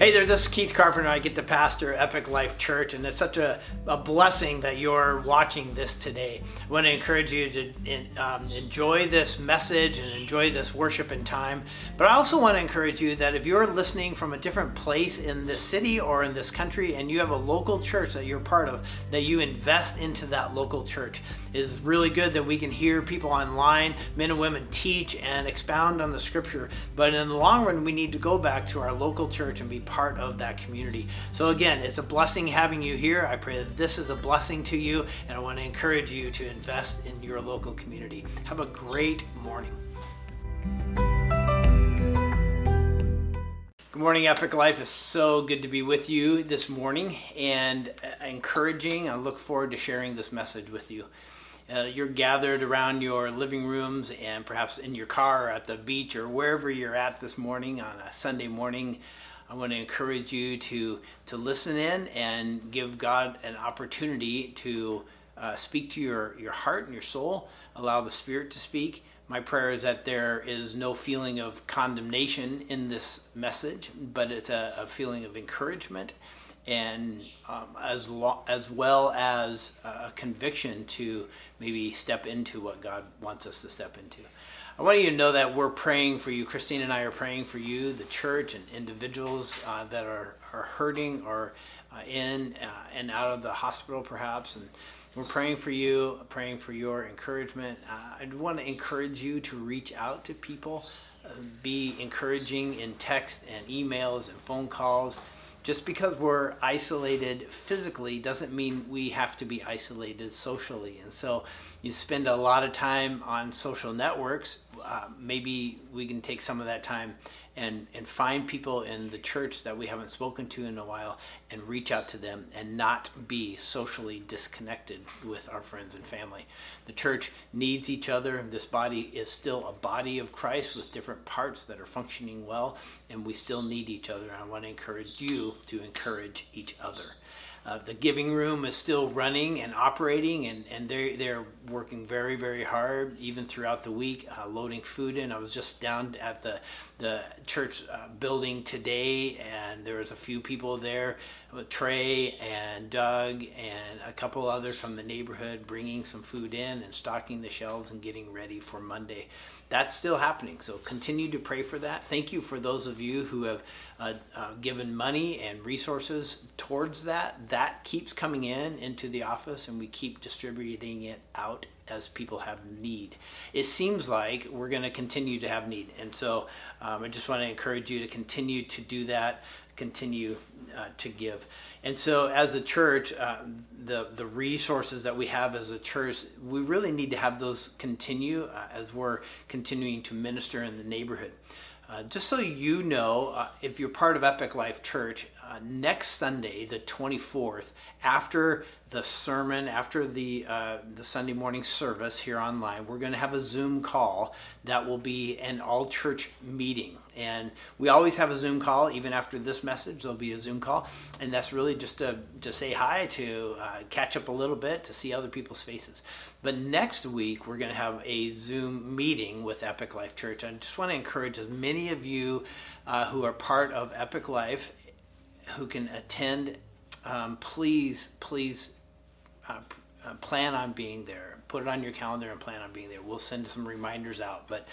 Hey there, this is Keith Carpenter. I get to pastor Epic Life Church, and it's such a, a blessing that you're watching this today. I want to encourage you to in, um, enjoy this message and enjoy this worship and time. But I also want to encourage you that if you're listening from a different place in this city or in this country and you have a local church that you're part of, that you invest into that local church. It is really good that we can hear people online, men and women teach and expound on the scripture. But in the long run, we need to go back to our local church and be part of that community. So, again, it's a blessing having you here. I pray that this is a blessing to you, and I want to encourage you to invest in your local community. Have a great morning. Good morning, Epic Life. It's so good to be with you this morning and encouraging. I look forward to sharing this message with you. Uh, you're gathered around your living rooms and perhaps in your car or at the beach or wherever you're at this morning on a Sunday morning. I want to encourage you to to listen in and give God an opportunity to uh, speak to your your heart and your soul. Allow the Spirit to speak. My prayer is that there is no feeling of condemnation in this message, but it's a, a feeling of encouragement and um, as lo- as well as a conviction to maybe step into what God wants us to step into. I want you to know that we're praying for you. Christine and I are praying for you, the church, and individuals uh, that are, are hurting or uh, in uh, and out of the hospital, perhaps. And we're praying for you, praying for your encouragement. Uh, I want to encourage you to reach out to people, uh, be encouraging in text and emails and phone calls just because we're isolated physically doesn't mean we have to be isolated socially. And so you spend a lot of time on social networks. Uh, maybe we can take some of that time and, and find people in the church that we haven't spoken to in a while and reach out to them and not be socially disconnected with our friends and family. The church needs each other. This body is still a body of Christ with different parts that are functioning well, and we still need each other. I want to encourage you to encourage each other. Uh, the giving room is still running and operating, and, and they're, they're working very, very hard, even throughout the week, uh, loading food in. I was just down at the, the church uh, building today, and there was a few people there Trey and Doug and a couple others from the neighborhood bringing some food in and stocking the shelves and getting ready for Monday. That's still happening, so continue to pray for that. Thank you for those of you who have uh, uh, given money and resources towards that. That keeps coming in into the office, and we keep distributing it out as people have need. It seems like we're going to continue to have need, and so um, I just want to encourage you to continue to do that continue uh, to give. And so, as a church, uh, the the resources that we have as a church, we really need to have those continue uh, as we're continuing to minister in the neighborhood. Uh, just so you know, uh, if you're part of Epic Life Church, uh, next Sunday, the 24th, after the sermon, after the uh, the Sunday morning service here online, we're going to have a Zoom call that will be an all church meeting. And we always have a Zoom call, even after this message, there'll be a Zoom call. And that's really just to, to say hi, to uh, catch up a little bit, to see other people's faces. But next week, we're going to have a Zoom meeting with Epic Life Church. I just want to encourage as many of you uh, who are part of Epic Life who can attend, um, please, please uh, uh, plan on being there. Put it on your calendar and plan on being there. We'll send some reminders out. But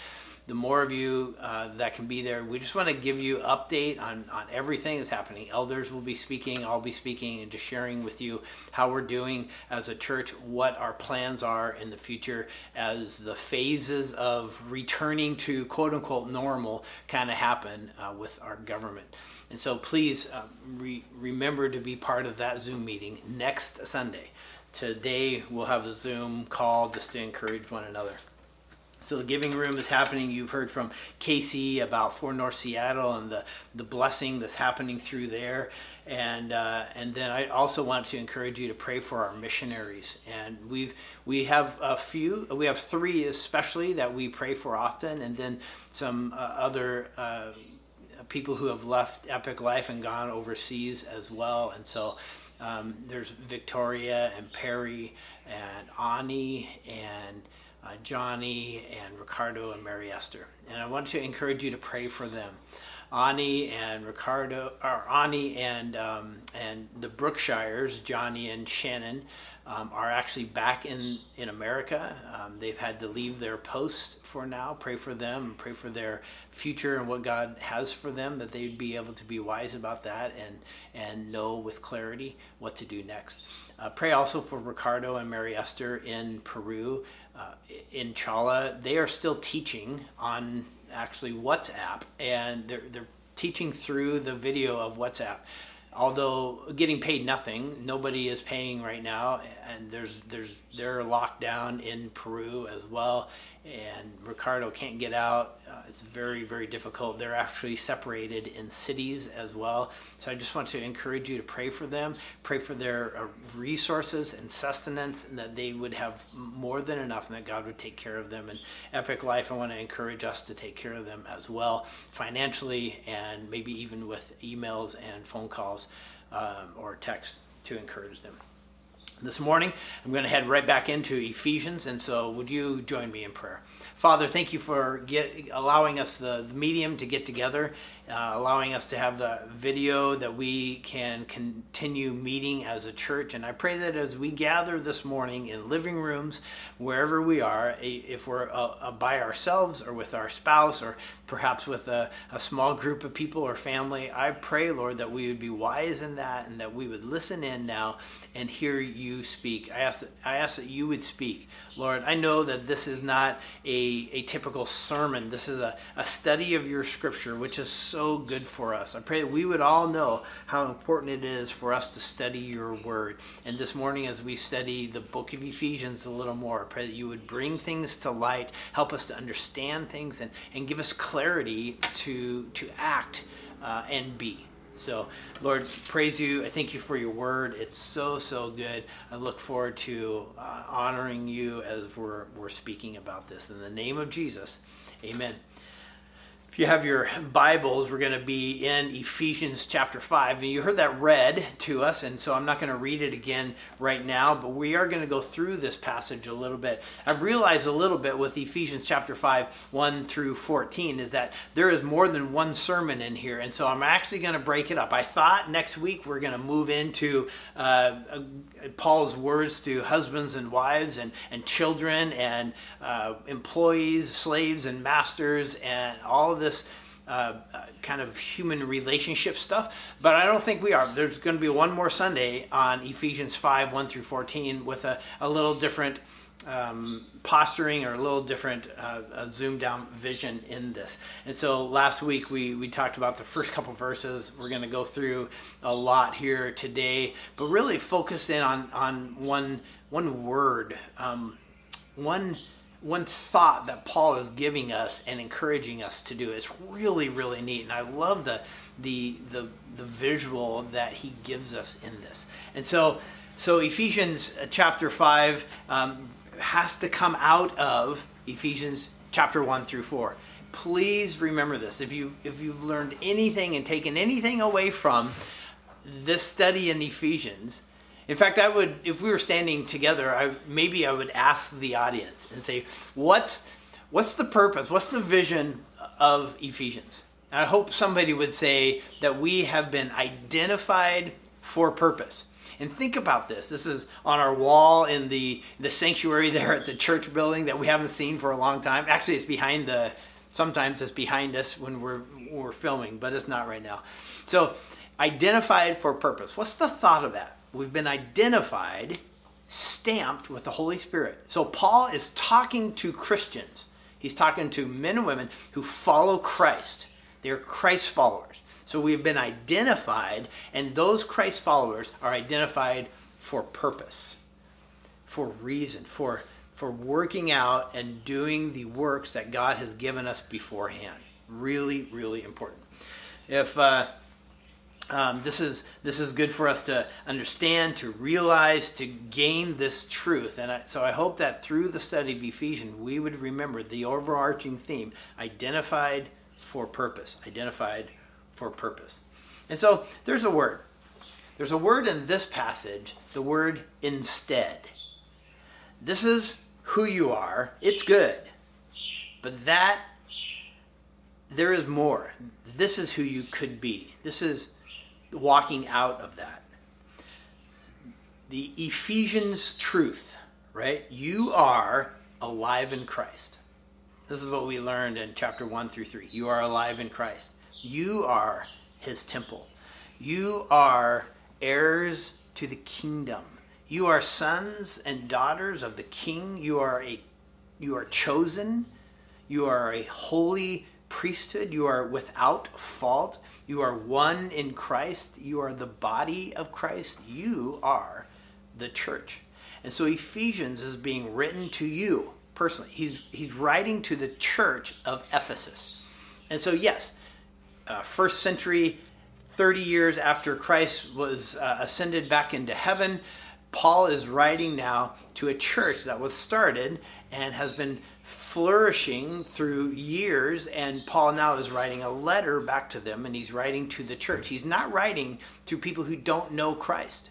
the more of you uh, that can be there, we just want to give you update on, on everything that's happening. Elders will be speaking, I'll be speaking, and just sharing with you how we're doing as a church, what our plans are in the future as the phases of returning to quote unquote normal kind of happen uh, with our government. And so please uh, re- remember to be part of that Zoom meeting next Sunday. Today we'll have a Zoom call just to encourage one another. So the giving room is happening. You've heard from Casey about For North Seattle and the, the blessing that's happening through there. And uh, and then I also want to encourage you to pray for our missionaries. And we've we have a few. We have three especially that we pray for often, and then some uh, other. Uh, people who have left Epic Life and gone overseas as well. And so um, there's Victoria and Perry and Ani and uh, Johnny and Ricardo and Mary Esther. And I want to encourage you to pray for them. Ani and Ricardo, or Ani and um, and the Brookshires, Johnny and Shannon, um, are actually back in in America. Um, they've had to leave their post for now. Pray for them. Pray for their future and what God has for them. That they'd be able to be wise about that and and know with clarity what to do next. Uh, pray also for Ricardo and Mary Esther in Peru. Uh, in Chala, they are still teaching on actually WhatsApp, and they're they're teaching through the video of WhatsApp. Although getting paid nothing nobody is paying right now and there's there's they're locked down in peru as well and ricardo can't get out uh, it's very very difficult. They're actually separated in cities as well. So i just want to encourage you to pray for them pray for their uh, resources and sustenance and that they would have more than enough and that god would take care of them. And epic life i want to encourage us to take care of them as well financially and maybe even with emails and phone calls um, or text to encourage them this morning. I'm going to head right back into Ephesians, and so would you join me in prayer? Father, thank you for get, allowing us the, the medium to get together uh, allowing us to have the video that we can continue meeting as a church. And I pray that as we gather this morning in living rooms, wherever we are, if we're uh, uh, by ourselves or with our spouse or perhaps with a, a small group of people or family, I pray, Lord, that we would be wise in that and that we would listen in now and hear you speak. I ask that, I ask that you would speak. Lord, I know that this is not a, a typical sermon. This is a, a study of your scripture, which is so so good for us. I pray that we would all know how important it is for us to study your word. And this morning, as we study the book of Ephesians a little more, I pray that you would bring things to light, help us to understand things, and, and give us clarity to, to act uh, and be. So, Lord, praise you. I thank you for your word. It's so, so good. I look forward to uh, honoring you as we're, we're speaking about this. In the name of Jesus, amen. You have your Bibles, we're going to be in Ephesians chapter 5. And you heard that read to us, and so I'm not going to read it again right now, but we are going to go through this passage a little bit. I've realized a little bit with Ephesians chapter 5, 1 through 14, is that there is more than one sermon in here, and so I'm actually going to break it up. I thought next week we're going to move into uh, Paul's words to husbands and wives and, and children and uh, employees, slaves and masters, and all of this uh, uh, kind of human relationship stuff, but I don't think we are. There's going to be one more Sunday on Ephesians 5 1 through 14 with a, a little different um, posturing or a little different uh, zoomed down vision in this. And so last week we, we talked about the first couple verses. We're going to go through a lot here today, but really focus in on, on one, one word, um, one one thought that Paul is giving us and encouraging us to do is really really neat. And I love the the the the visual that he gives us in this. And so so Ephesians uh, chapter 5 um, has to come out of Ephesians chapter 1 through 4 please remember this. If you if you've learned anything and taken anything away from this study in Ephesians in fact, I would, if we were standing together, I, maybe I would ask the audience and say, "What's, what's the purpose? What's the vision of Ephesians?" And I hope somebody would say that we have been identified for purpose. And think about this. This is on our wall in the the sanctuary there at the church building that we haven't seen for a long time. Actually, it's behind the. Sometimes it's behind us when we're when we're filming, but it's not right now. So, identified for purpose. What's the thought of that? We've been identified, stamped with the Holy Spirit. So Paul is talking to Christians. He's talking to men and women who follow Christ. They're Christ followers. So we've been identified, and those Christ followers are identified for purpose, for reason, for, for working out and doing the works that God has given us beforehand. Really, really important. If uh, um, this is this is good for us to understand, to realize, to gain this truth, and I, so I hope that through the study of Ephesians, we would remember the overarching theme: identified for purpose, identified for purpose. And so there's a word. There's a word in this passage, the word instead. This is who you are. It's good, but that there is more. This is who you could be. This is walking out of that. The Ephesians truth, right? You are alive in Christ. This is what we learned in chapter 1 through 3. You are alive in Christ. You are his temple. You are heirs to the kingdom. You are sons and daughters of the king. You are a you are chosen. You are a holy priesthood. You are without fault. You are one in Christ. You are the body of Christ. You are the church. And so Ephesians is being written to you personally. He's, he's writing to the church of Ephesus. And so, yes, uh, first century, 30 years after Christ was uh, ascended back into heaven, Paul is writing now to a church that was started and has been flourishing through years. And Paul now is writing a letter back to them and he's writing to the church. He's not writing to people who don't know Christ.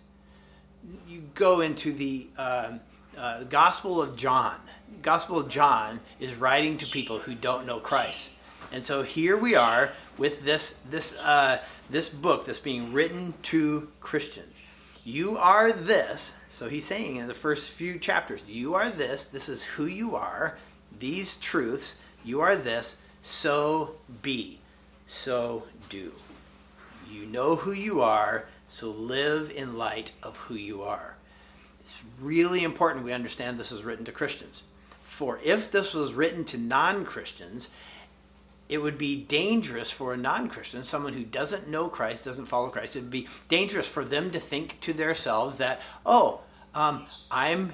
You go into the uh, uh, Gospel of John. Gospel of John is writing to people who don't know Christ. And so here we are with this this uh, this book that's being written to Christians. You are this. So he's saying in the first few chapters, you are this. This is who you are. These truths. You are this. So be. So do. You know who you are. So live in light of who you are. It's really important we understand this is written to Christians. For if this was written to non Christians, it would be dangerous for a non-christian someone who doesn't know christ doesn't follow christ it would be dangerous for them to think to themselves that oh um, i'm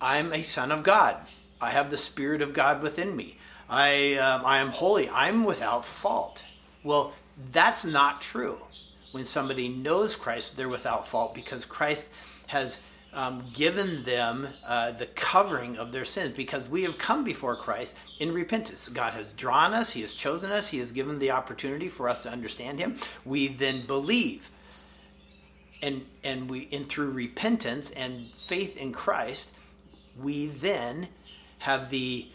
i'm a son of god. I have the spirit of god within me. I um, i am holy. I'm without fault. Well that's not true. When somebody knows christ they're without fault because christ has um, given them uh, the covering of their sins because we have come before Christ in repentance. God has drawn us, He has chosen us, He has given the opportunity for us to understand Him. We then believe. And, and we and through repentance and faith in Christ, we then have the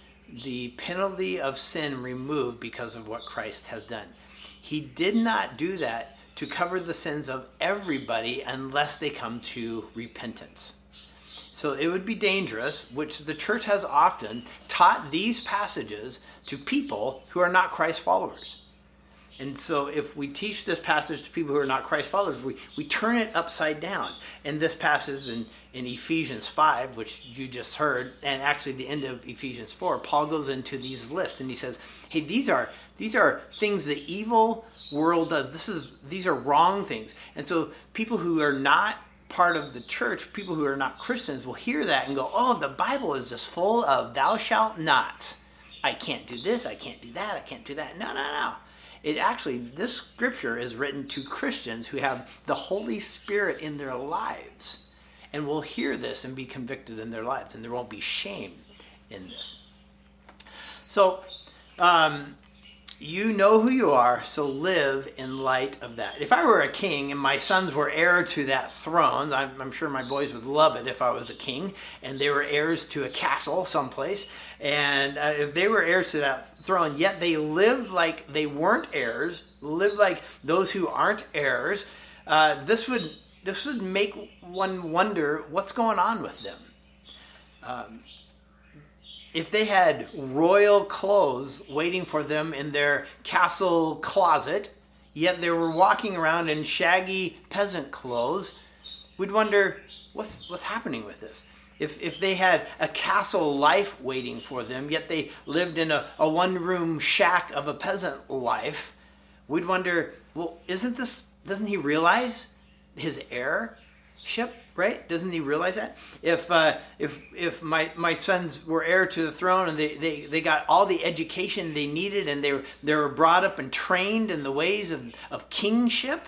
the penalty of sin removed because of what Christ has done. He did not do that to cover the sins of everybody unless they come to repentance. So it would be dangerous, which the church has often taught these passages to people who are not Christ followers. And so if we teach this passage to people who are not Christ followers, we, we turn it upside down. And this passage in, in Ephesians 5, which you just heard, and actually the end of Ephesians 4, Paul goes into these lists and he says, hey, these are these are things the evil world does. This is these are wrong things. And so people who are not part of the church, people who are not Christians will hear that and go, "Oh, the Bible is just full of thou shalt nots. I can't do this, I can't do that, I can't do that." No, no, no. It actually this scripture is written to Christians who have the Holy Spirit in their lives and will hear this and be convicted in their lives and there won't be shame in this. So, um, you know who you are, so live in light of that. If I were a king and my sons were heir to that throne, I'm, I'm, sure my boys would love it if I was a king and they were heirs to a castle someplace. And uh, if they were heirs to that throne, yet they lived like they weren't heirs, live like those who aren't heirs, uh, this would this would make one wonder what's going on with them. Um, if they had royal clothes waiting for them in their castle closet, yet they were walking around in shaggy peasant clothes, we'd wonder what's what's happening with this. If, if they had a castle life waiting for them, yet they lived in a, a one room shack of a peasant life, we'd wonder, well, isn't this, doesn't he realize his heirship? Right? Doesn't he realize that? If uh, if if my, my sons were heir to the throne and they, they, they got all the education they needed and they were they were brought up and trained in the ways of, of kingship,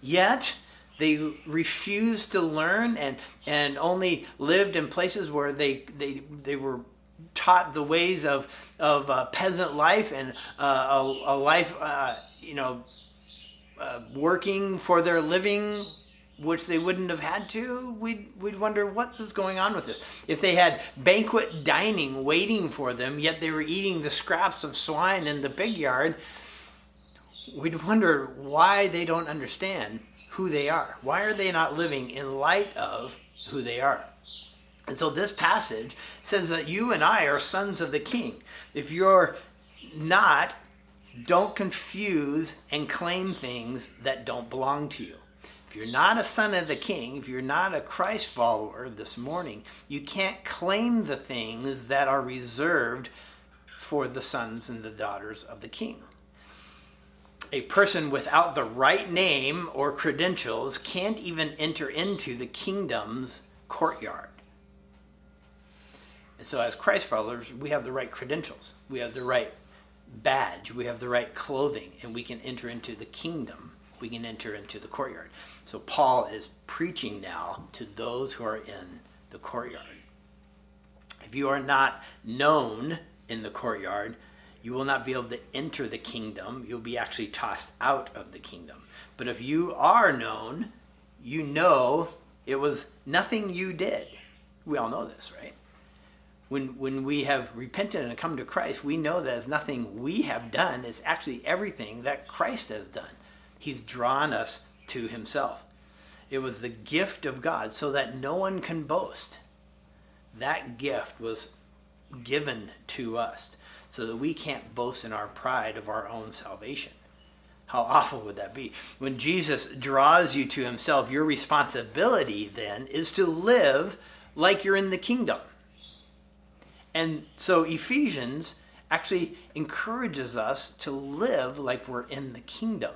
yet they refused to learn and and only lived in places where they they they were taught the ways of of uh, peasant life and uh, a, a, life uh, you know uh, working for their living which they wouldn't have had to, we'd, we'd wonder what is going on with this. If they had banquet dining waiting for them, yet they were eating the scraps of swine in the pig yard, we'd wonder why they don't understand who they are. Why are they not living in light of who they are? And so this passage says that you and I are sons of the king. If you're not, don't confuse and claim things that don't belong to you. If you're not a son of the king, if you're not a Christ follower this morning, you can't claim the things that are reserved for the sons and the daughters of the king. A person without the right name or credentials can't even enter into the kingdom's courtyard. And so, as Christ followers, we have the right credentials, we have the right badge, we have the right clothing, and we can enter into the kingdom. We can enter into the courtyard. So, Paul is preaching now to those who are in the courtyard. If you are not known in the courtyard, you will not be able to enter the kingdom. You'll be actually tossed out of the kingdom. But if you are known, you know it was nothing you did. We all know this, right? when when we have repented and come to Christ, we know that it's nothing we have done. It's actually everything that Christ has done. He's drawn us to himself. It was the gift of God so that no one can boast. That gift was given to us so that we can't boast in our pride of our own salvation. How awful would that be? When Jesus draws you to himself, your responsibility then is to live like you're in the kingdom and so Ephesians actually encourages us to live like we're in the kingdom.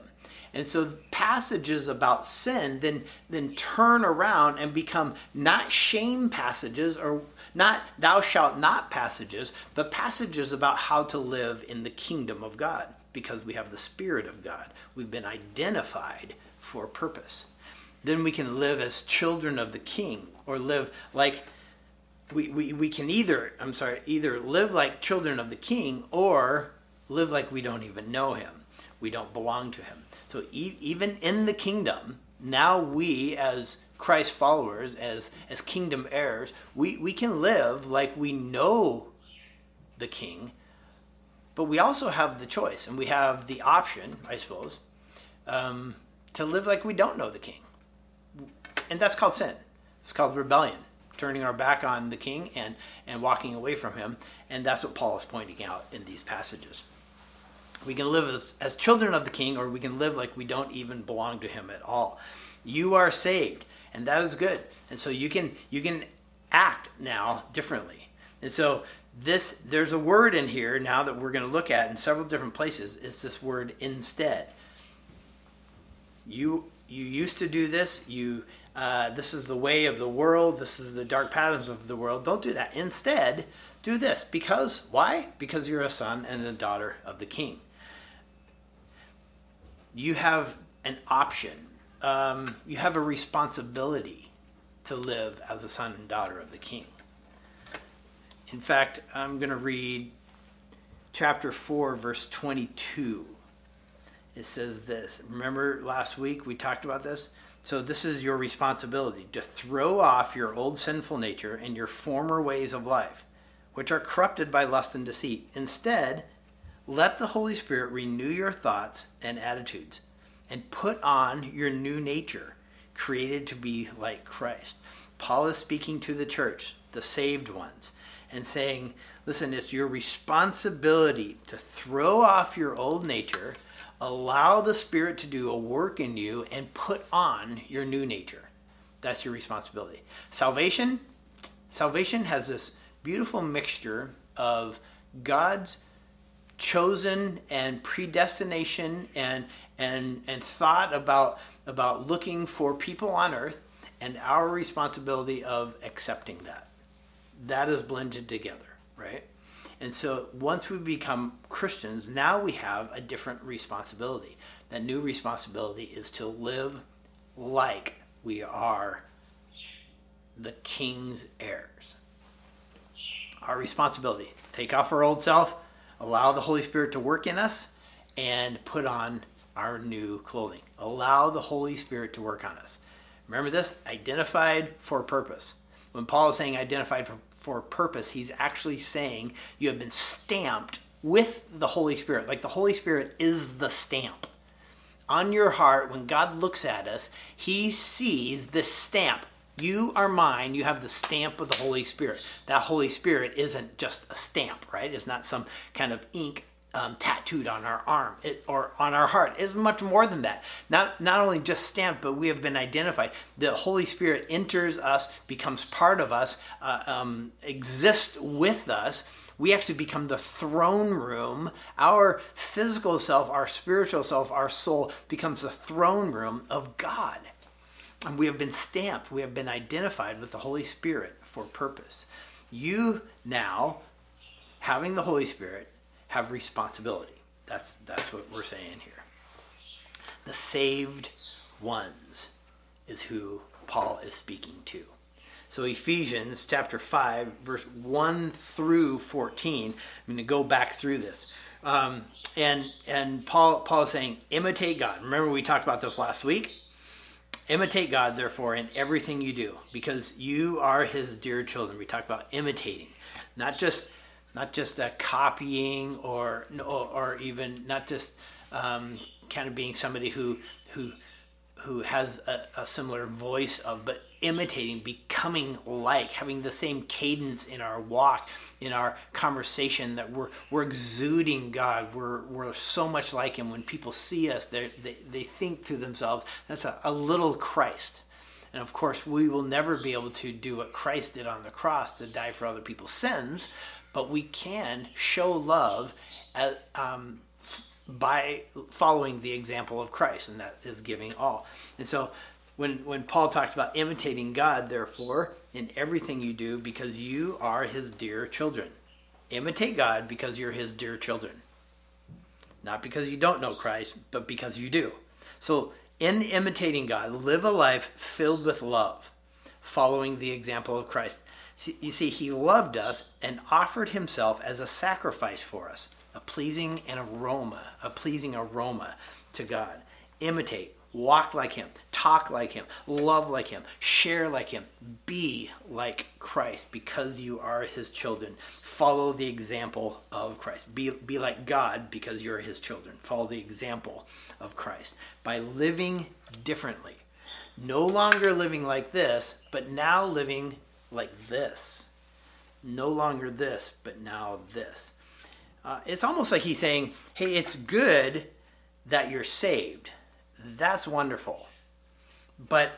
And so passages about sin then then turn around and become not shame passages or not thou shalt not passages, but passages about how to live in the kingdom of God because we have the spirit of God. We've been identified for purpose. Then we can live as children of the king or live like we, we, we can either, I'm sorry, either live like children of the king or live like we don't even know him. We don't belong to him. So e- even in the kingdom, now we as Christ followers, as, as kingdom heirs, we, we can live like we know the king, but we also have the choice and we have the option, I suppose, um, to live like we don't know the king. And that's called sin. It's called rebellion turning our back on the king and, and walking away from him. And that's what Paul is pointing out in these passages. We can live as children of the king, or we can live like we don't even belong to him at all. You are saved, and that is good. And so you can you can act now differently. And so this there's a word in here now that we're going to look at in several different places. It's this word instead. You you used to do this. You uh, this is the way of the world, this is the dark patterns of the world. Don't do that. Instead, do this. Because, why? Because you're a son and a daughter of the king. You have an option, um, you have a responsibility to live as a son and daughter of the king. In fact, I'm going to read chapter 4, verse 22. It says this. Remember last week we talked about this? So, this is your responsibility to throw off your old sinful nature and your former ways of life, which are corrupted by lust and deceit. Instead, let the Holy Spirit renew your thoughts and attitudes and put on your new nature, created to be like Christ. Paul is speaking to the church, the saved ones, and saying, Listen, it's your responsibility to throw off your old nature allow the Spirit to do a work in you and put on your new nature. That's your responsibility. Salvation, salvation has this beautiful mixture of God's chosen and predestination and and and thought about about looking for people on earth and our responsibility of accepting that. That is blended together, right? And so once we become Christians, now we have a different responsibility. That new responsibility is to live like we are the king's heirs. Our responsibility take off our old self, allow the Holy Spirit to work in us, and put on our new clothing. Allow the Holy Spirit to work on us. Remember this identified for purpose. When Paul is saying identified for for purpose. He's actually saying you have been stamped with the Holy Spirit. Like the Holy Spirit is the stamp. on your heart, when God looks at us, He sees the stamp. You are mine. You have the stamp of the Holy Spirit. That Holy Spirit isn't just a stamp, right? It's not some kind of ink um, tattooed on our arm it, or on our heart It's much more than that. Not not only just stamped, but we have been identified. The Holy Spirit enters us, becomes part of us, uh, um, exists with us. We actually become the throne room. Our physical self, our spiritual self, our soul becomes the throne room of God. And we have been stamped, we have been identified with the Holy Spirit for purpose. You now, having the Holy Spirit, have responsibility. That's that's what we're saying here. The saved ones is who Paul is speaking to. So Ephesians chapter 5 verse 1 through 14. I'm going to go back through this. Um, and and Paul Paul is saying imitate God. Remember we talked about this last week. Imitate God therefore in everything you do because you are his dear children. We talk about imitating, not just not just a copying or, or, or even not just um, kind of being somebody who who who has a, a, similar voice of, but imitating, becoming like, having the same cadence in our walk, in our conversation, that we're we're exuding God. We're we're so much like Him. When people see us, they they think to themselves, "That's a, a little Christ." And of course, we will never be able to do what Christ did on the cross to die for other people's sins, but we can show love at, um, by following the example of Christ, and that is giving all. And so, when when Paul talks about imitating God, therefore, in everything you do, because you are His dear children, imitate God because you're His dear children, not because you don't know Christ, but because you do. So, in imitating God, live a life filled with love, following the example of Christ. You see, he loved us and offered himself as a sacrifice for us, a pleasing and aroma, a pleasing aroma to God. Imitate, walk like him, talk like him, love like him, share like him, be like Christ because you are his children. Follow the example of Christ. Be, be like God because you're his children. Follow the example of Christ by living differently. No longer living like this, but now living like this. No longer this, but now this. Uh, it's almost like he's saying, hey, it's good that you're saved. That's wonderful. But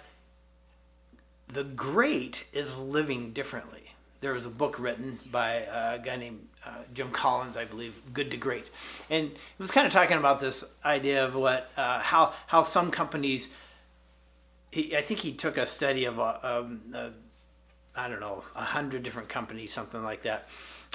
the great is living differently. There was a book written by a guy named uh, Jim Collins, I believe, "Good to Great," and it was kind of talking about this idea of what uh, how how some companies. He, I think he took a study of a, um, a I don't know, a hundred different companies, something like that,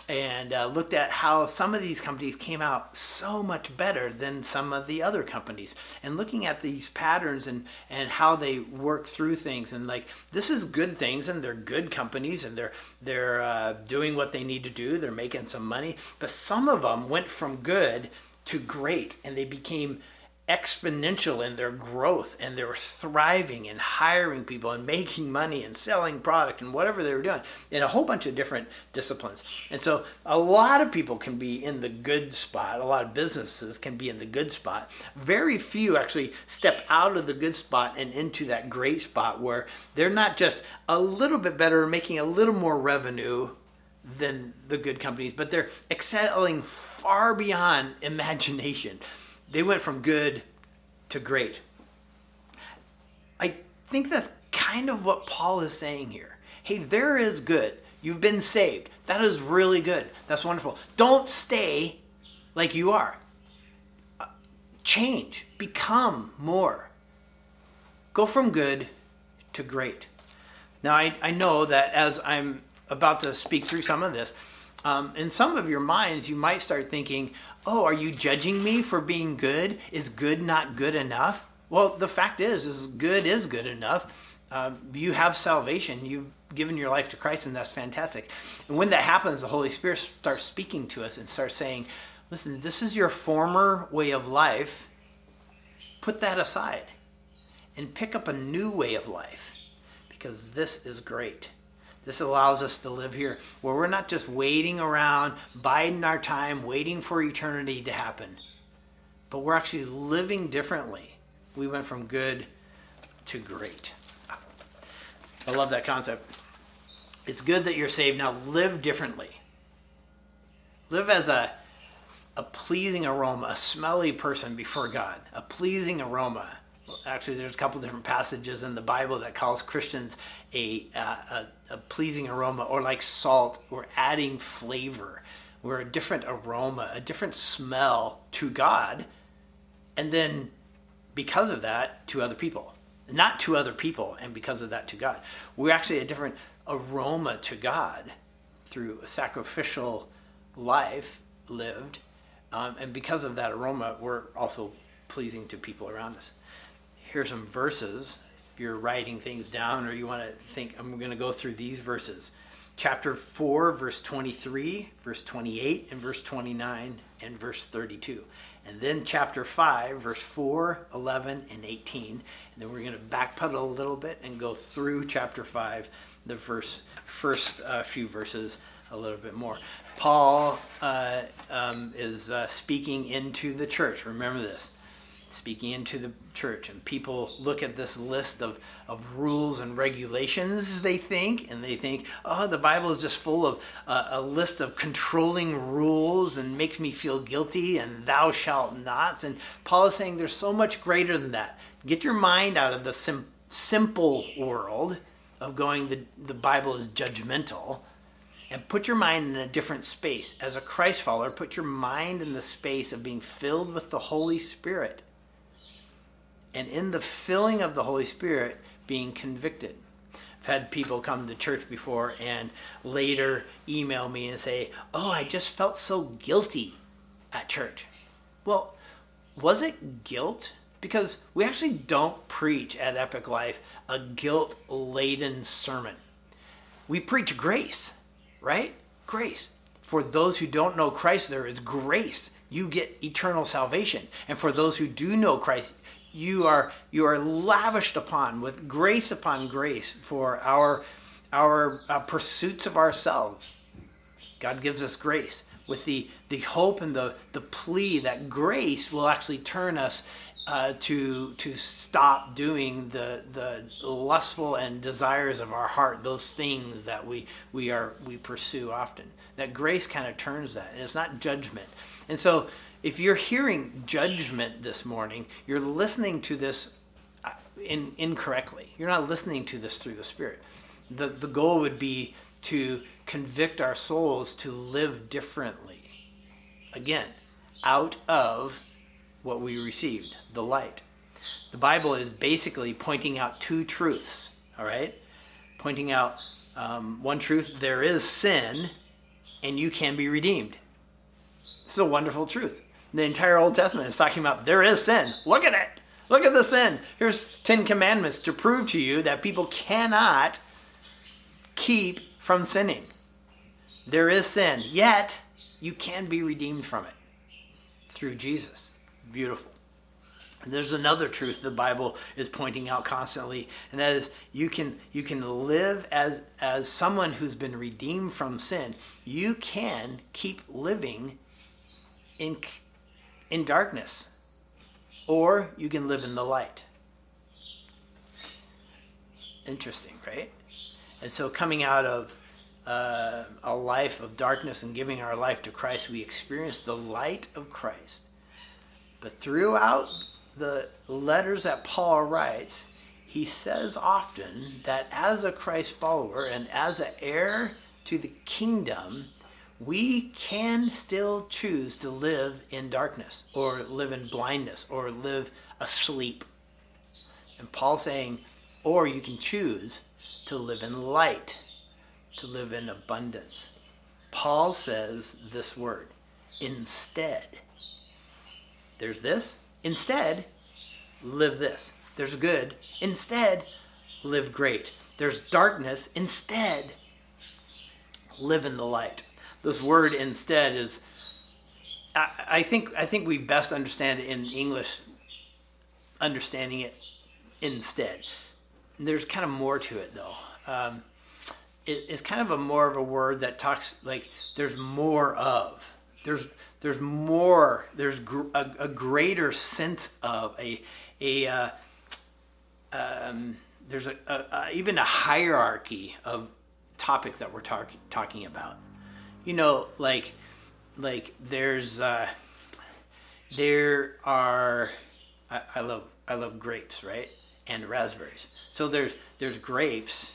and uh, looked at how some of these companies came out so much better than some of the other companies, and looking at these patterns and and how they work through things, and like this is good things, and they're good companies, and they're they're uh, doing what they need to do, they're making some money, but some of them went from good to great, and they became exponential in their growth and they were thriving and hiring people and making money and selling product and whatever they were doing in a whole bunch of different disciplines. And so a lot of people can be in the good spot. A lot of businesses can be in the good spot. Very few actually step out of the good spot and into that great spot where they're not just a little bit better, making a little more revenue than the good companies, but they're excelling far beyond imagination they went from good to great. I think that's kind of what Paul is saying here. Hey, there is good. You've been saved. That is really good. That's wonderful. Don't stay like you are. Uh, change, become more. Go from good to great. Now, I, I know that as I'm about to speak through some of this, um, in some of your minds, you might start thinking, oh, are you judging me for being good? Is good not good enough? Well, the fact is, is good is good enough. Um, you have salvation. You've given your life to Christ, and that's fantastic. And when that happens, the Holy Spirit starts speaking to us and starts saying, listen, this is your former way of life. Put that aside and pick up a new way of life because this is great. This allows us to live here where we're not just waiting around, biding our time, waiting for eternity to happen, but we're actually living differently. We went from good to great. I love that concept. It's good that you're saved. Now live differently. Live as a a pleasing aroma, a smelly person before God, a pleasing aroma. Actually, there's a couple different passages in the Bible that calls Christians a, uh, a, a pleasing aroma, or like salt. We're adding flavor. We're a different aroma, a different smell to God, and then because of that, to other people. Not to other people, and because of that, to God. We're actually a different aroma to God through a sacrificial life lived um, and because of that aroma, we're also pleasing to people around us. Here's some verses. If you're writing things down or you want to think, I'm going to go through these verses. Chapter 4, verse 23, verse 28, and verse 29, and verse 32. And then chapter 5, verse 4, 11, and 18. And then we're going to backpedal a little bit and go through chapter 5, the verse, first uh, few verses a little bit more. Paul uh, um, is uh, speaking into the church. Remember this speaking into the church. And people look at this list of, of rules and regulations, they think, and they think, oh, the Bible is just full of uh, a list of controlling rules and makes me feel guilty and thou shalt nots. And Paul is saying there's so much greater than that. Get your mind out of the sim- simple world of going, the, the Bible is judgmental and put your mind in a different space. As a Christ follower, put your mind in the space of being filled with the Holy Spirit. And in the filling of the Holy Spirit, being convicted. I've had people come to church before and later email me and say, Oh, I just felt so guilty at church. Well, was it guilt? Because we actually don't preach at Epic Life a guilt laden sermon. We preach grace right? Grace. For those who don't know Christ, there is grace. You get eternal salvation. And for those who do know Christ, you are you are lavished upon with grace upon grace for our our uh, pursuits of ourselves. God gives us grace with the the hope and the the plea that grace will actually turn us uh, to to stop doing the the lustful and desires of our heart, those things that we we are we pursue often. That grace kind of turns that, and it's not judgment. And so, if you're hearing judgment this morning, you're listening to this uh, in, incorrectly. You're not listening to this through the Spirit. The the goal would be to convict our souls to live differently. Again, out of what we received, the light. The Bible is basically pointing out two truths, all right? Pointing out um, one truth there is sin, and you can be redeemed. Is a wonderful truth. The entire Old Testament is talking about there is sin. Look at it. Look at the sin. Here's 10 commandments to prove to you that people cannot keep from sinning. There is sin, yet you can be redeemed from it through Jesus beautiful. And there's another truth the Bible is pointing out constantly, and that is you can you can live as as someone who's been redeemed from sin. You can keep living in in darkness, or you can live in the light. Interesting, right? And so, coming out of uh, a life of darkness and giving our life to Christ, we experience the light of Christ but throughout the letters that Paul writes, he says often that as a Christ follower and as an heir to the kingdom, we can still choose to live in darkness or live in blindness or live asleep. And Paul's saying, or you can choose to live in light, to live in abundance. Paul says this word, instead. There's this. Instead, live this. There's good. Instead, live great. There's darkness. Instead, live in the light. This word instead is I, I think I think we best understand it in English understanding it instead. There's kind of more to it though. Um, it, it's kind of a more of a word that talks like there's more of. There's there's more, there's gr- a, a, greater sense of a, a uh, um, there's a, a, a, even a hierarchy of topics that we're talk, talking about. You know, like like there's uh, there are I, I love I love grapes, right? And raspberries. So there's there's grapes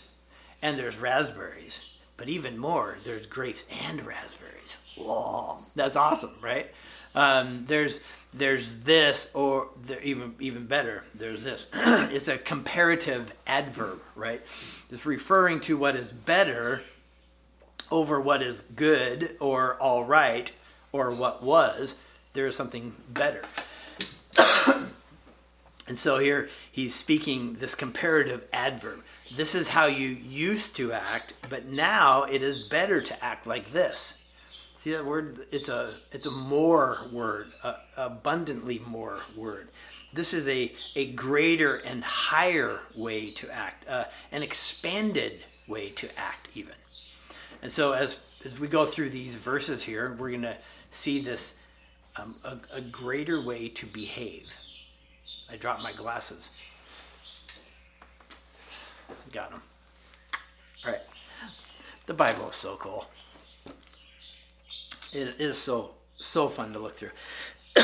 and there's raspberries, but even more, there's grapes and raspberries. Whoa, that's awesome, right? Um, there's there's this, or there, even even better, there's this. it's a comparative adverb, right? It's referring to what is better over what is good or all right or what was. There is something better. and so here he's speaking this comparative adverb. This is how you used to act, but now it is better to act like this. See that word? It's a it's a more word, a, abundantly more word. This is a a greater and higher way to act, uh, an expanded way to act even. And so as as we go through these verses here, we're going to see this um, a, a greater way to behave. I dropped my glasses. Got them. All right. The Bible is so cool. It is so so fun to look through.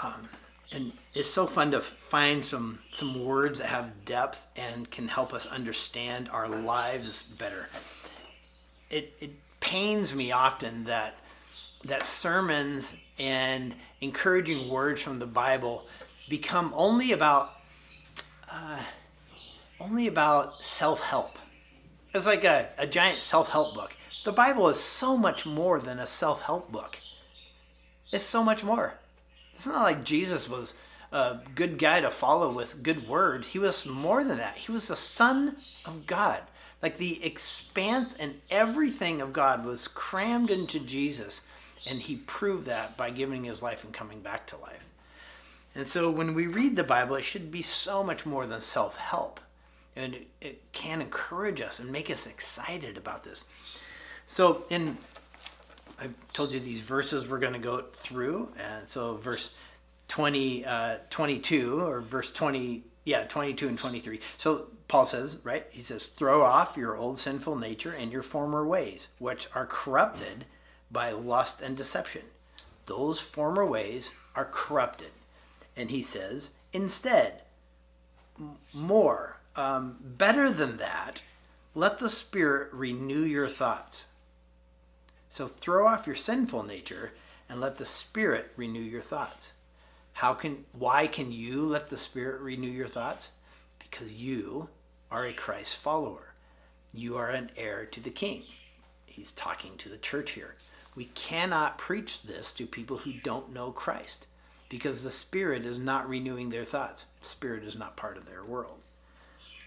um, and it's so fun to find some some words that have depth and can help us understand our lives better. It it pains me often that that sermons and encouraging words from the Bible become only about uh, only about self help. It's like a, a giant self help book. The Bible is so much more than a self help book. It's so much more. It's not like Jesus was a good guy to follow with good words. He was more than that. He was the Son of God. Like the expanse and everything of God was crammed into Jesus, and he proved that by giving his life and coming back to life. And so when we read the Bible, it should be so much more than self help. And it, can encourage us and make us excited about this. So in I told you these verses we're going to go through, and so verse 20, uh, 22 or verse 20, yeah, 22 and 23. So Paul says, right? He says, throw off your old sinful nature and your former ways, which are corrupted by lust and deception. Those former ways are corrupted. And he says, instead, more, um, better than that, let the Spirit renew your thoughts so throw off your sinful nature and let the Spirit renew your thoughts. How can why can you let the Spirit renew your thoughts? Because you are a Christ follower. You are an heir to the king. He's talking to the church here. We cannot preach this to people who don't know Christ because the Spirit is not renewing their thoughts. Spirit is not part of their world.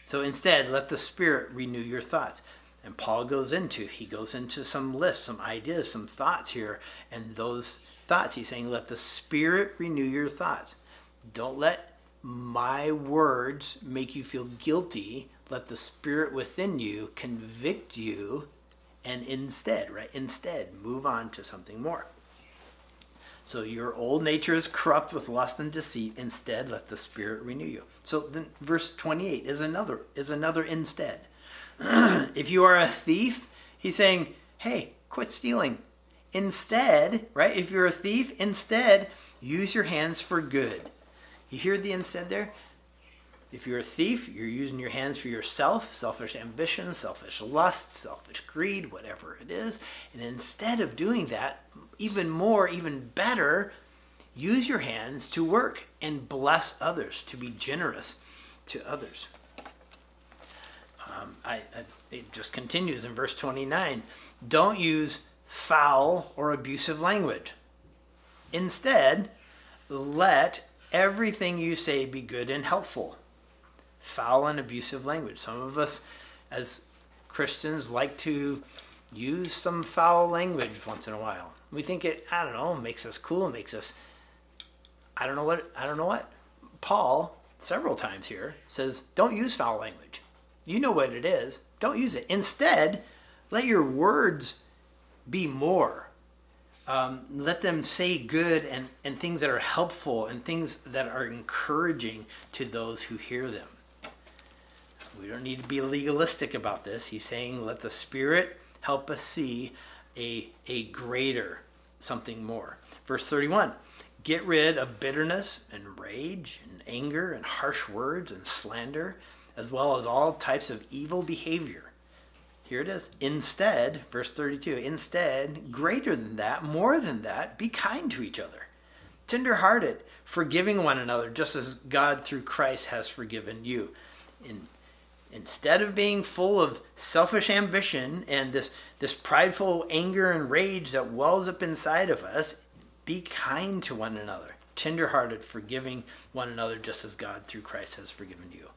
So instead, let the Spirit renew your thoughts. And Paul goes into, he goes into some lists, some ideas, some thoughts here. And those thoughts, he's saying, let the Spirit renew your thoughts. Don't let my words make you feel guilty. Let the Spirit within you convict you. And instead, right, instead, move on to something more. So your old nature is corrupt with lust and deceit. Instead, let the Spirit renew you. So then verse 28 is another is another instead. if you are a thief, he's saying, hey, quit stealing. Instead, right, if you're a thief, instead, use your hands for good. You hear the instead there? If you're a thief, you're using your hands for yourself, selfish ambition, selfish lust, selfish greed, whatever it is. And instead of doing that, even more, even better, use your hands to work and bless others, to be generous to others um, I, I, it just continues in verse 29 don't use foul or abusive language. Instead, let everything you say be good and helpful. Foul and abusive language. Some of us, as Christians, like to use some foul language once in a while. We think it, I don't know, makes us cool, makes us, I don't know what, I don't know what. Paul, several times here, says, don't use foul language. You know what it is. Don't use it. Instead, let your words be more. um, let them say good and, and things that are helpful and things that are encouraging to those who hear them. We don't need to be legalistic about this. He's saying, let the Spirit help us see a, a greater something more. Verse 31 Get rid of bitterness and rage and anger and harsh words and slander, as well as all types of evil behavior. Here it is. Instead, verse 32 instead, greater than that, more than that, be kind to each other, tenderhearted, forgiving one another, just as God through Christ has forgiven you. In, instead of being full of selfish ambition and this, this prideful anger and rage that wells up inside of us, be kind to one another, tenderhearted, forgiving one another, just as God through Christ has forgiven you.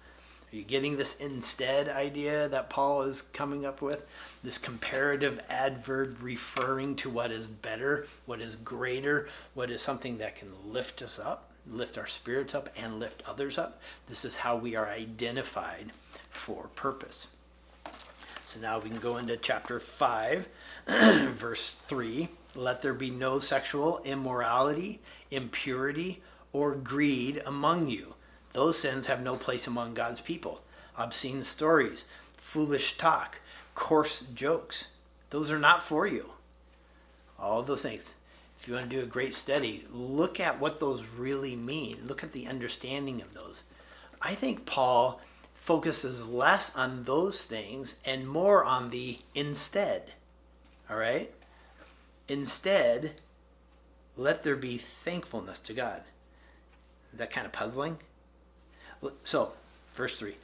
Are you getting this instead idea that Paul is coming up with? This comparative adverb referring to what is better, what is greater, what is something that can lift us up, lift our spirits up, and lift others up. This is how we are identified for purpose. So now we can go into chapter 5, verse 3. Let there be no sexual immorality, impurity, or greed among you those sins have no place among God's people. Obscene stories, foolish talk, coarse jokes, those are not for you. All those things. If you want to do a great study, look at what those really mean. Look at the understanding of those. I think Paul focuses less on those things and more on the instead. All right? Instead, let there be thankfulness to God. Is that kind of puzzling? So, verse 3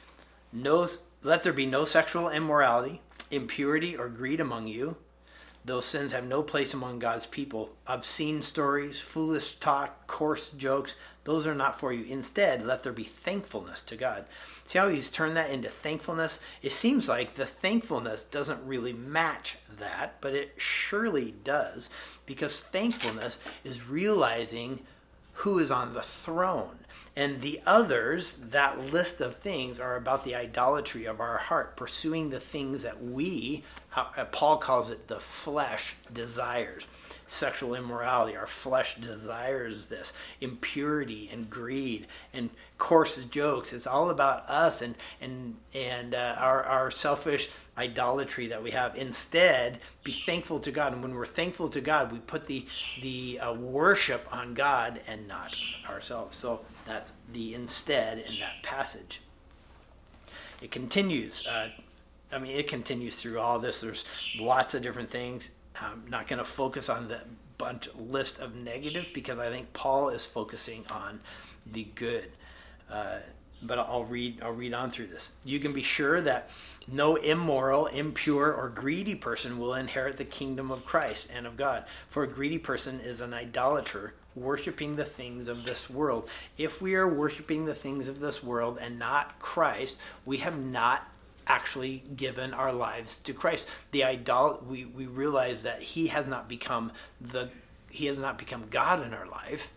no, Let there be no sexual immorality, impurity, or greed among you. Those sins have no place among God's people. Obscene stories, foolish talk, coarse jokes, those are not for you. Instead, let there be thankfulness to God. See how he's turned that into thankfulness? It seems like the thankfulness doesn't really match that, but it surely does because thankfulness is realizing who is on the throne. And the others, that list of things, are about the idolatry of our heart, pursuing the things that we, uh, Paul calls it the flesh, desires. Sexual immorality, our flesh desires this. Impurity and greed and coarse jokes. It's all about us and, and, and uh, our, our selfish idolatry that we have. Instead, be thankful to God. And when we're thankful to God, we put the, the uh, worship on God and not ourselves. So that's the instead in that passage. It continues. Uh, I mean, it continues through all this. There's lots of different things. I'm not going to focus on the bunch list of negative because I think Paul is focusing on the good. Uh, but I'll read I'll read on through this. You can be sure that no immoral, impure, or greedy person will inherit the kingdom of Christ and of God. For a greedy person is an idolater, worshiping the things of this world. If we are worshiping the things of this world and not Christ, we have not actually given our lives to Christ. The idol we, we realize that he has not become the he has not become God in our life,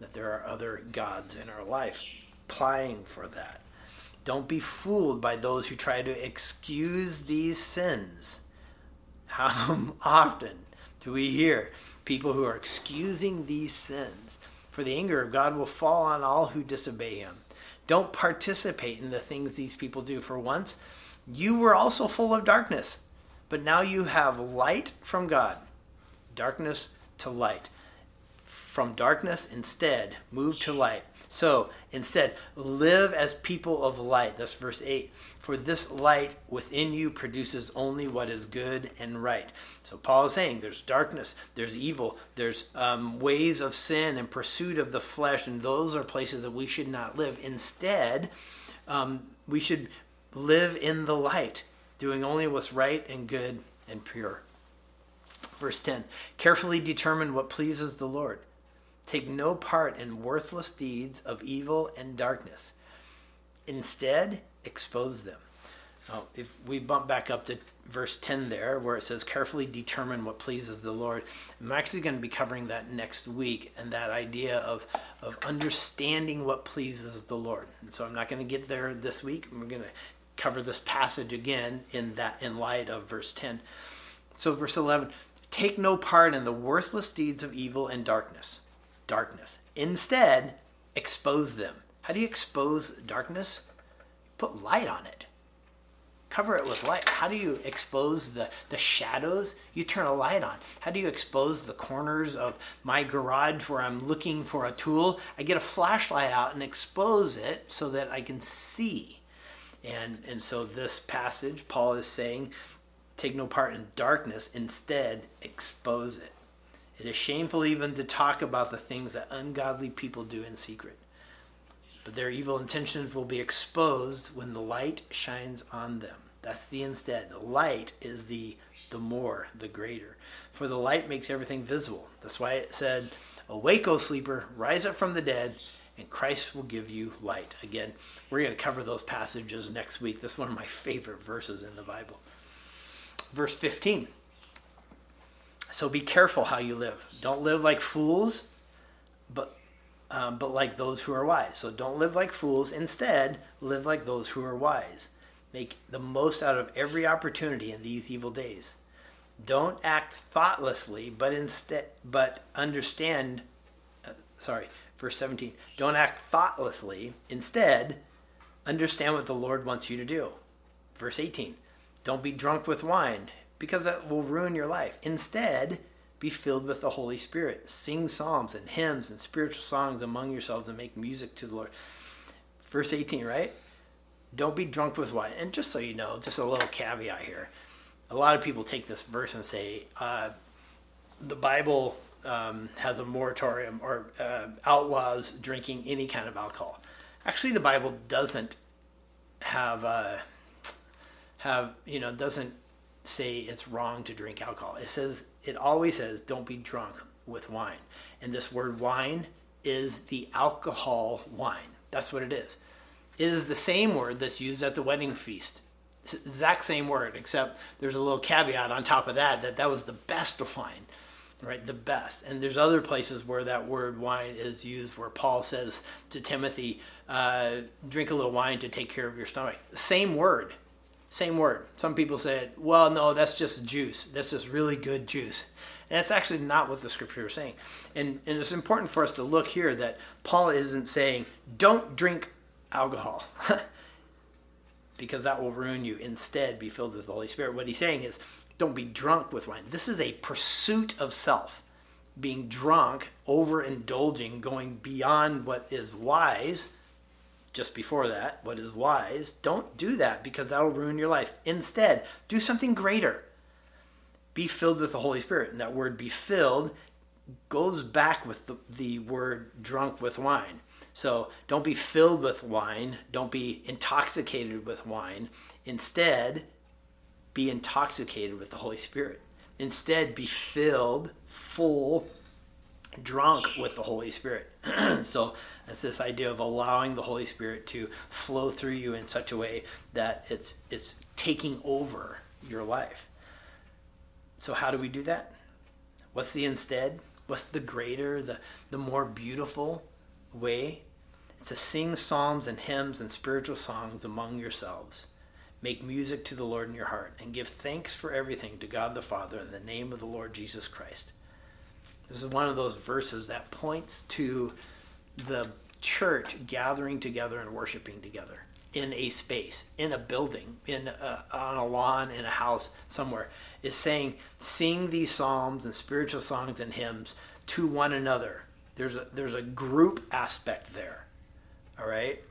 that there are other gods in our life plying for that. Don't be fooled by those who try to excuse these sins. How often do we hear people who are excusing these sins? For the anger of God will fall on all who disobey him. Don't participate in the things these people do. For once, you were also full of darkness, but now you have light from God. Darkness to light. From darkness, instead, move to light. So instead, live as people of light. That's verse 8. For this light within you produces only what is good and right. So Paul is saying there's darkness, there's evil, there's um, ways of sin and pursuit of the flesh, and those are places that we should not live. Instead, um, we should live in the light, doing only what's right and good and pure. Verse 10 Carefully determine what pleases the Lord Take no part in worthless deeds of evil and darkness. Instead, expose them. Now, if we bump back up to verse 10 there, where it says, carefully determine what pleases the Lord, I'm actually going to be covering that next week and that idea of, of understanding what pleases the Lord. And so I'm not going to get there this week. We're going to cover this passage again in that in light of verse 10. So verse 11, Take no part in the worthless deeds of evil and darkness. Darkness. Instead, expose them. How do you expose darkness? Put light on it. Cover it with light. How do you expose the, the shadows? You turn a light on. How do you expose the corners of my garage where I'm looking for a tool? I get a flashlight out and expose it so that I can see. And, and so this passage, Paul is saying, take no part in darkness, instead, expose it. It is shameful even to talk about the things that ungodly people do in secret. But their evil intentions will be exposed when the light shines on them. That's the instead. The light is the the more, the greater. For the light makes everything visible. That's why it said, Awake, O sleeper, rise up from the dead, and Christ will give you light. Again, we're going to cover those passages next week. That's one of my favorite verses in the Bible. Verse 15. So be careful how you live. Don't live like fools, but um, but like those who are wise. So don't live like fools. Instead, live like those who are wise. Make the most out of every opportunity in these evil days. Don't act thoughtlessly, but instead, but understand. Uh, sorry, verse 17. Don't act thoughtlessly. Instead, understand what the Lord wants you to do. Verse 18. Don't be drunk with wine because that will ruin your life. Instead, be filled with the Holy Spirit. Sing psalms and hymns and spiritual songs among yourselves and make music to the Lord. Verse 18, right? Don't be drunk with wine. And just so you know, just a little caveat here. A lot of people take this verse and say uh, the Bible um, has a moratorium or uh, outlaws drinking any kind of alcohol. Actually, the Bible doesn't have uh, have you know doesn't say it's wrong to drink alcohol. It says it always says don't be drunk with wine. And this word wine is the alcohol wine. That's what it is. It is the same word that's used at the wedding feast. It's exact same word, except there's a little caveat on top of that that that was the best wine, right? The best. And there's other places where that word wine is used, where Paul says to Timothy, uh, "Drink a little wine to take care of your stomach." Same word, same word. Some people said, well, no, that's just juice. That's just really good juice. And that's actually not what the scripture is saying. And, and it's important for us to look here that Paul isn't saying, don't drink alcohol because that will ruin you. Instead, be filled with the Holy Spirit. What he's saying is, don't be drunk with wine. This is a pursuit of self. Being drunk, overindulging, going beyond what is wise just before that, what is wise, don't do that because that'll ruin your life. Instead, do something greater. Be filled with the Holy Spirit. And that word be filled goes back with the, the word drunk with wine. So don't be filled with wine. Don't be intoxicated with wine. Instead, be intoxicated with the Holy Spirit. Instead, be filled, full, drunk with the Holy Spirit. so it's this idea of allowing the Holy Spirit to flow through you in such a way that it's it's taking over your life. So how do we do that? What's the instead? What's the greater, the the more beautiful way? It's to sing psalms and hymns and spiritual songs among yourselves. Make music to the Lord in your heart and give thanks for everything to God the Father in the name of the Lord Jesus Christ. This is one of those verses that points to the church gathering together and worshiping together in a space, in a building, in a, on a lawn, in a house somewhere, is saying, sing these psalms and spiritual songs and hymns to one another. There's a there's a group aspect there, all right.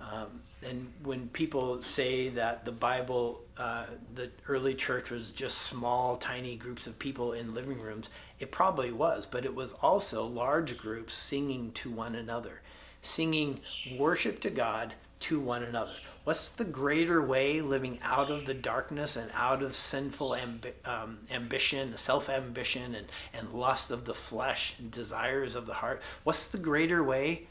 Um, and when people say that the Bible, uh, the early church was just small, tiny groups of people in living rooms, it probably was, but it was also large groups singing to one another, singing worship to God to one another. What's the greater way living out of the darkness and out of sinful um, ambition, self ambition, and, and lust of the flesh and desires of the heart? What's the greater way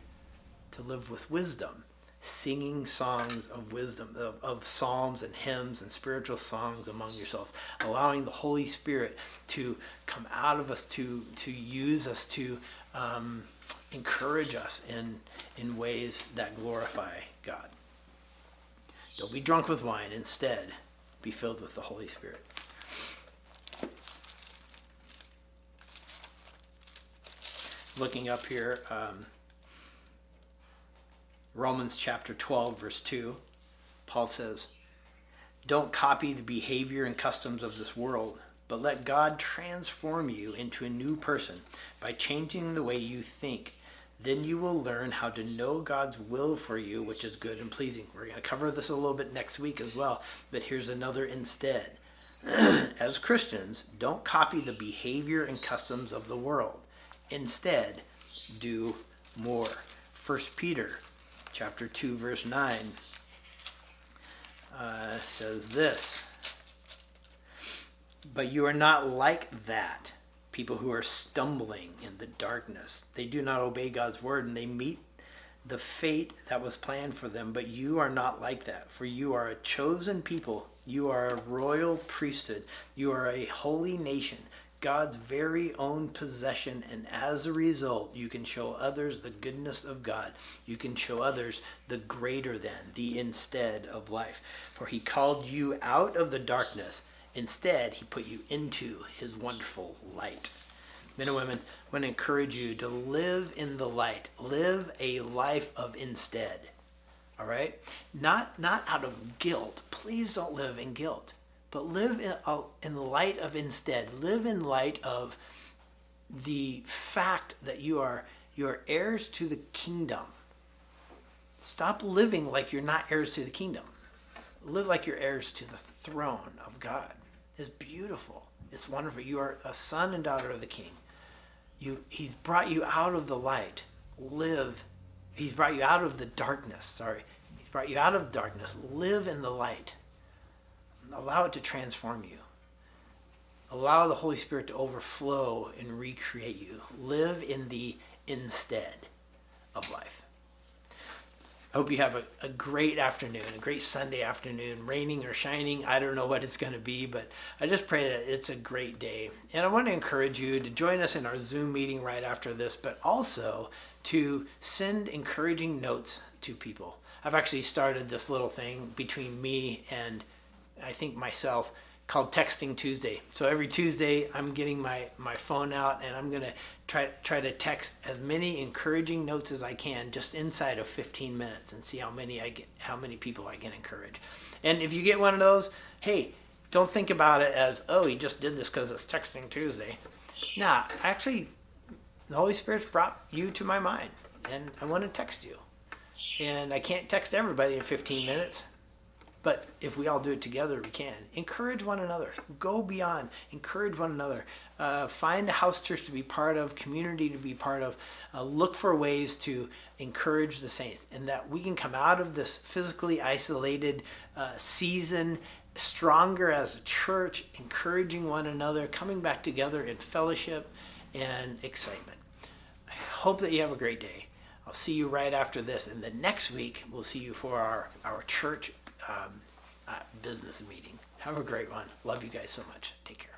to live with wisdom? singing songs of wisdom, of, of, psalms and hymns and spiritual songs among yourselves, allowing the Holy Spirit to come out of us, to to use us, to um, encourage us in in ways that glorify God. Don't be drunk with wine. Instead, be filled with the Holy Spirit. Looking up here. Um, Romans chapter 12, verse 2, Paul says, Don't copy the behavior and customs of this world, but let God transform you into a new person by changing the way you think. Then you will learn how to know God's will for you, which is good and pleasing. We're going to cover this a little bit next week as well, but here's another instead. As Christians, don't copy the behavior and customs of the world. Instead, do more. 1 Peter chapter 2 verse 9 uh, says this but you are not like that people who are stumbling in the darkness. They do not obey god's word and they meet the fate that was planned for them but you are not like that. For you are a chosen people. You are a royal priesthood. You are a holy nation God's very own possession, and as a result, you can show others the goodness of God. You can show others the greater than, the instead of life. For he called you out of the darkness. Instead, he put you into his wonderful light. Men and women, I want to encourage you to live in the light. Live a life of instead. All right? Not not out of guilt. Please don't live in guilt but live in, uh, in light of instead. Live in light of the fact that you are you are heirs to the kingdom. Stop living like you're not heirs to the kingdom. Live like you're heirs to the throne of god. It's beautiful. It's wonderful. You are a son and daughter of the king. You he's brought you out of the light. Live. He's brought you out of the darkness. Sorry. He's brought you out of darkness. Live in the light allow it to transform you. Allow the Holy Spirit to overflow and recreate you. Live in the instead of life. I hope you have a, a great afternoon, a great Sunday afternoon, raining or shining. I don't know what it's going to be, but I just pray that it's a great day. And I want to encourage you to join us in our Zoom meeting right after this, but also to send encouraging notes to people. I've actually started this little thing between me and I think myself called Texting Tuesday. So every Tuesday, I'm getting my, my phone out and I'm gonna try try to text as many encouraging notes as I can just inside of 15 minutes and see how many I get, how many people I can encourage. And if you get one of those, hey, don't think about it as oh he just did this because it's Texting Tuesday. Nah, actually, the Holy Spirit's brought you to my mind, and I want to text you. And I can't text everybody in 15 minutes. But if we all do it together, we can. Encourage one another. Go beyond. Encourage one another. Uh, find a house church to be part of, community to be part of. Uh, look for ways to encourage the saints and that we can come out of this physically isolated uh, season stronger as a church, encouraging one another, coming back together in fellowship and excitement. I hope that you have a great day. I'll see you right after this. And the next week, we'll see you for our, our church um, uh, business meeting. Have a great one. Love you guys so much. Take care.